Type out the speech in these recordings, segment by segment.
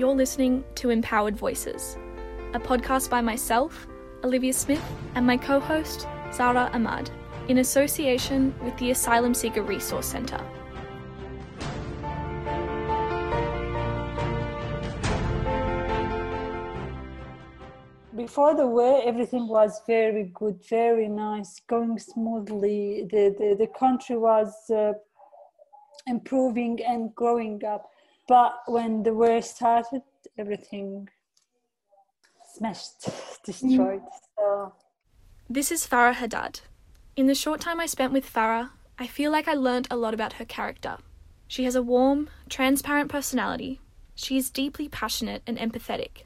you're listening to Empowered Voices, a podcast by myself, Olivia Smith, and my co host, Zara Ahmad, in association with the Asylum Seeker Resource Centre. before the war, everything was very good, very nice, going smoothly. The, the, the country was uh, improving and growing up. But when the war started, everything smashed, destroyed. Mm. So. This is Farah Haddad. In the short time I spent with Farah, I feel like I learned a lot about her character. She has a warm, transparent personality. She is deeply passionate and empathetic.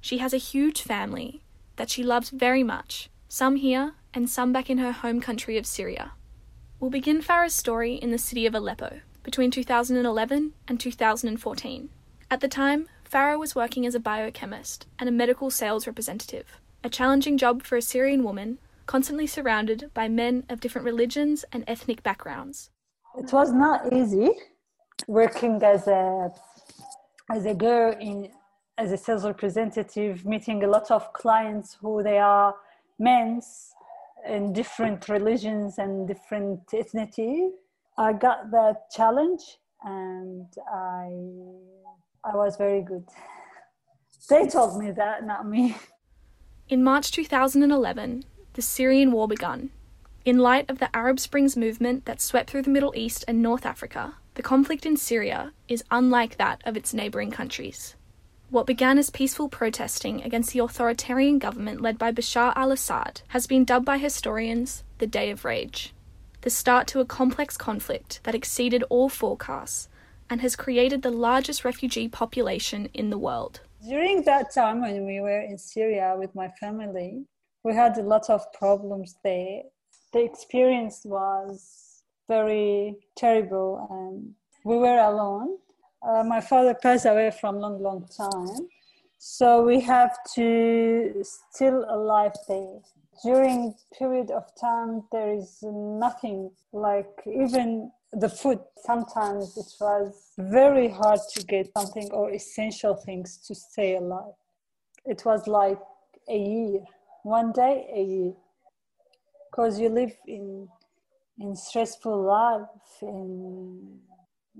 She has a huge family that she loves very much, some here and some back in her home country of Syria. We'll begin Farah's story in the city of Aleppo between 2011 and 2014. At the time, Farah was working as a biochemist and a medical sales representative, a challenging job for a Syrian woman constantly surrounded by men of different religions and ethnic backgrounds. It was not easy working as a as a girl in as a sales representative, meeting a lot of clients who they are men's in different religions and different ethnicity. I got that challenge and I I was very good. They told me that, not me. In March 2011, the Syrian war began. In light of the Arab Springs movement that swept through the Middle East and North Africa, the conflict in Syria is unlike that of its neighbouring countries. What began as peaceful protesting against the authoritarian government led by Bashar al Assad has been dubbed by historians the Day of Rage, the start to a complex conflict that exceeded all forecasts and has created the largest refugee population in the world. During that time when we were in Syria with my family, we had a lot of problems there. The experience was very terrible and we were alone uh, my father passed away from long, long time. So we have to still alive there. During period of time, there is nothing like even the food. Sometimes it was very hard to get something or essential things to stay alive. It was like a year, one day a year, because you live in in stressful life in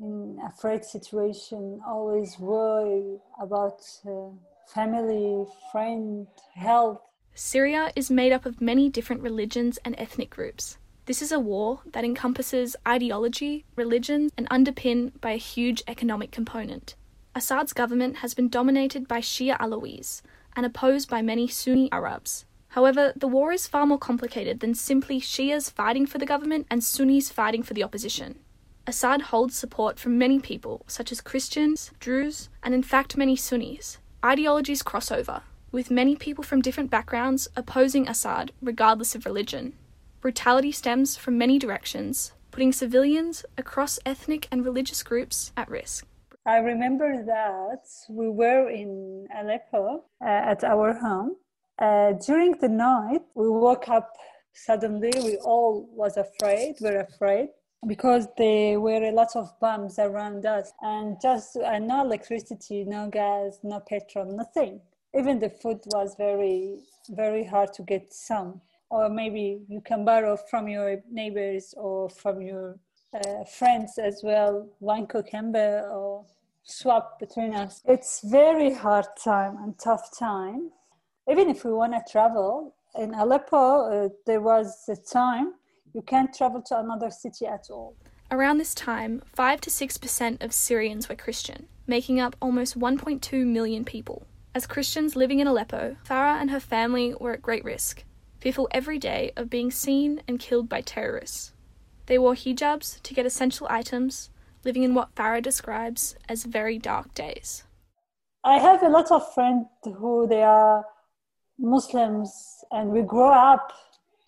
in afraid situation, always worry about uh, family, friend, health. Syria is made up of many different religions and ethnic groups. This is a war that encompasses ideology, religion, and underpinned by a huge economic component. Assad's government has been dominated by Shia Alawis and opposed by many Sunni Arabs. However, the war is far more complicated than simply Shias fighting for the government and Sunnis fighting for the opposition. Assad holds support from many people, such as Christians, Druze, and in fact many Sunnis. Ideologies cross over, with many people from different backgrounds opposing Assad regardless of religion. Brutality stems from many directions, putting civilians across ethnic and religious groups at risk. I remember that we were in Aleppo uh, at our home. Uh, during the night, we woke up suddenly. We all was afraid. We're afraid because there were a lot of bombs around us and just uh, no electricity no gas no petrol nothing even the food was very very hard to get some or maybe you can borrow from your neighbors or from your uh, friends as well one cucumber or swap between us it's very hard time and tough time even if we want to travel in aleppo uh, there was a time you can't travel to another city at all. Around this time, 5 to 6% of Syrians were Christian, making up almost 1.2 million people. As Christians living in Aleppo, Farah and her family were at great risk, fearful every day of being seen and killed by terrorists. They wore hijabs to get essential items, living in what Farah describes as very dark days. I have a lot of friends who they are Muslims and we grow up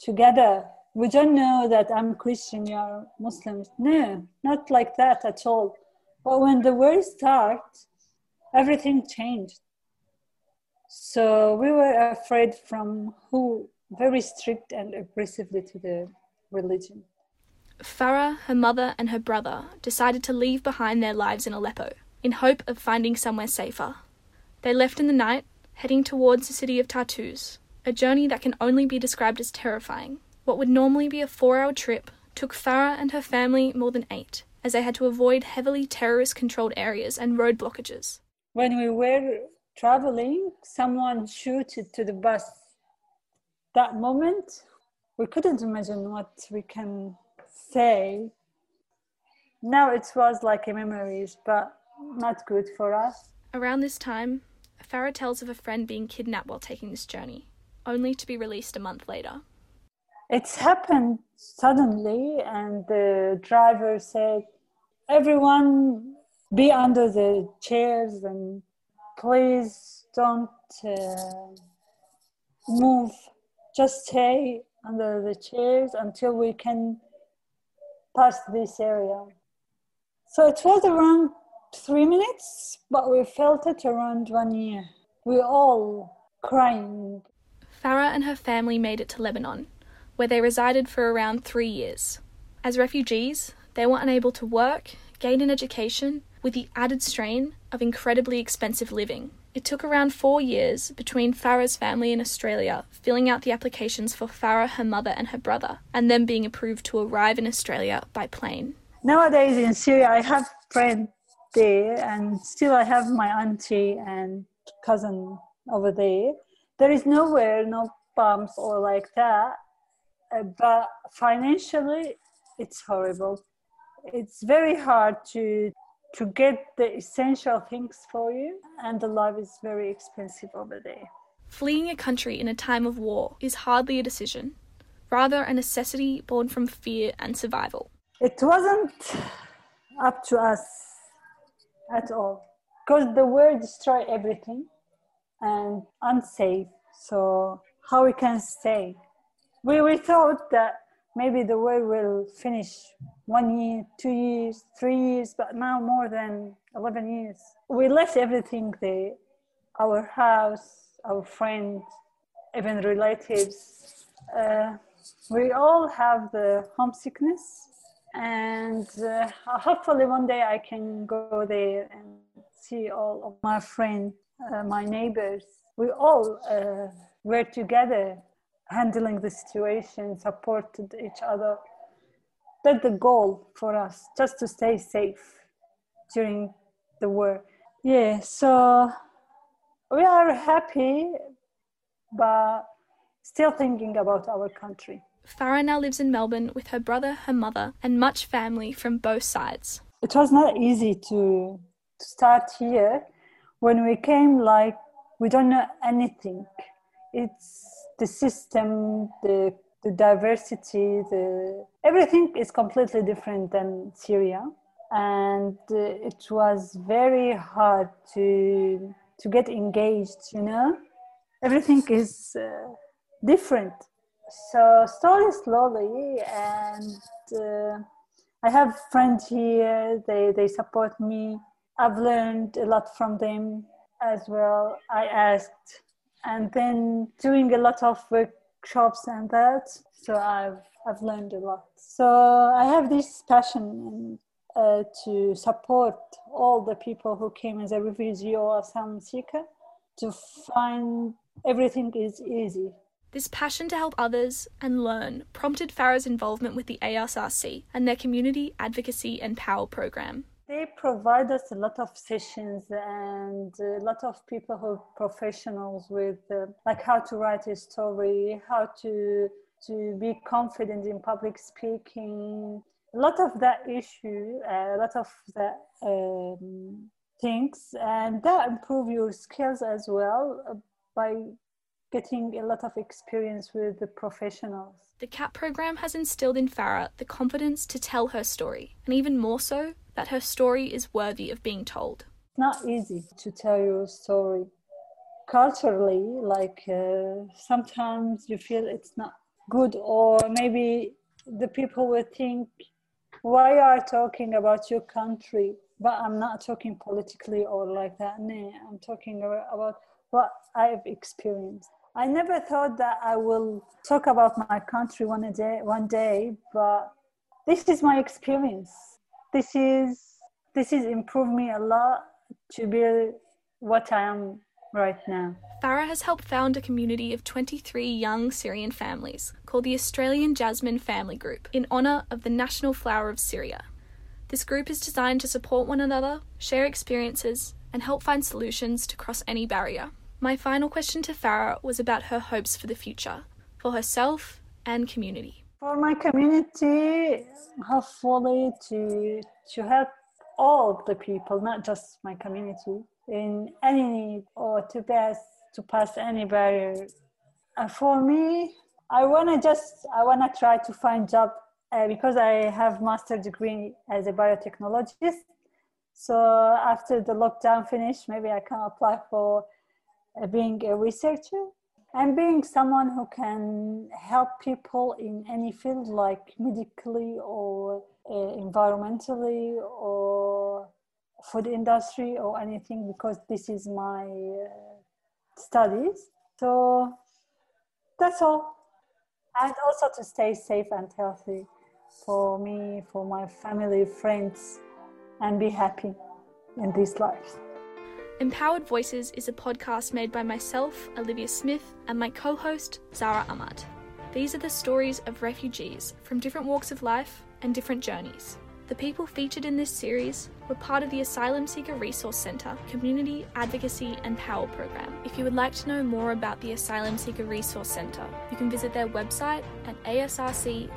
together we don't know that I'm Christian, you're Muslims. No, not like that at all. But when the war started, everything changed. So we were afraid from who very strict and aggressively to the religion. Farah, her mother, and her brother decided to leave behind their lives in Aleppo, in hope of finding somewhere safer. They left in the night, heading towards the city of Tartus, a journey that can only be described as terrifying. What would normally be a four hour trip took Farah and her family more than eight, as they had to avoid heavily terrorist controlled areas and road blockages. When we were traveling, someone shooted to the bus. That moment, we couldn't imagine what we can say. Now it was like a memories, but not good for us. Around this time, Farah tells of a friend being kidnapped while taking this journey, only to be released a month later. It's happened suddenly, and the driver said, Everyone be under the chairs and please don't uh, move. Just stay under the chairs until we can pass this area. So it was around three minutes, but we felt it around one year. We all crying. Farah and her family made it to Lebanon, where they resided for around three years. As refugees, they were unable to work, gain an education, with the added strain of incredibly expensive living. It took around four years between Farah's family in Australia filling out the applications for Farah, her mother, and her brother, and them being approved to arrive in Australia by plane. Nowadays in Syria, I have friends there, and still I have my auntie and cousin over there. There is nowhere, no pumps or like that, uh, but financially, it's horrible. It's very hard to to get the essential things for you, and the life is very expensive over there. Fleeing a country in a time of war is hardly a decision, rather, a necessity born from fear and survival. It wasn't up to us at all because the war destroy everything and unsafe. So, how we can stay? We, we thought that maybe the war will finish one year, two years, three years, but now more than 11 years. We left everything there our house, our friends, even relatives. Uh, we all have the homesickness, and uh, hopefully one day I can go there and see all of my friends, uh, my neighbors. We all uh, were together handling the situation, supported each other. That's the goal for us, just to stay safe during the war. Yeah, so we are happy, but still thinking about our country. Farah now lives in Melbourne with her brother, her mother, and much family from both sides. It was not easy to start here. When we came, like, we don't know anything. It's the system, the the diversity, the everything is completely different than Syria, and uh, it was very hard to to get engaged. You know, everything is uh, different. So slowly, slowly, and uh, I have friends here. They they support me. I've learned a lot from them as well. I asked and then doing a lot of workshops and that. So I've I've learned a lot. So I have this passion uh, to support all the people who came as a refugee or asylum seeker to find everything is easy. This passion to help others and learn prompted Farah's involvement with the ASRC and their community advocacy and power program. They provide us a lot of sessions and a lot of people who are professionals with uh, like how to write a story, how to to be confident in public speaking. A lot of that issue, uh, a lot of that um, things, and that improve your skills as well uh, by getting a lot of experience with the professionals. The CAP program has instilled in Farah the confidence to tell her story, and even more so, that her story is worthy of being told. It's not easy to tell your story. Culturally, like uh, sometimes you feel it's not good, or maybe the people will think, why are you talking about your country? But I'm not talking politically or like that. No, I'm talking about what I've experienced. I never thought that I will talk about my country one day, one day, but this is my experience. This is this is improved me a lot, to be what I am right now. Farah has helped found a community of 23 young Syrian families called the Australian Jasmine Family Group in honour of the national flower of Syria. This group is designed to support one another, share experiences, and help find solutions to cross any barrier. My final question to Farah was about her hopes for the future, for herself and community. For my community, hopefully to to help all the people, not just my community, in any need or to pass to pass any barrier. For me, I wanna just I wanna try to find job uh, because I have master degree as a biotechnologist. So after the lockdown finish, maybe I can apply for uh, being a researcher and being someone who can help people in any field like medically or uh, environmentally or food industry or anything because this is my uh, studies. So that's all. And also to stay safe and healthy for me for my family friends and be happy in this life Empowered Voices is a podcast made by myself, Olivia Smith, and my co host, Zara Ahmad. These are the stories of refugees from different walks of life and different journeys. The people featured in this series were part of the Asylum Seeker Resource Centre Community Advocacy and Power Program. If you would like to know more about the Asylum Seeker Resource Centre, you can visit their website at asrc.org.au.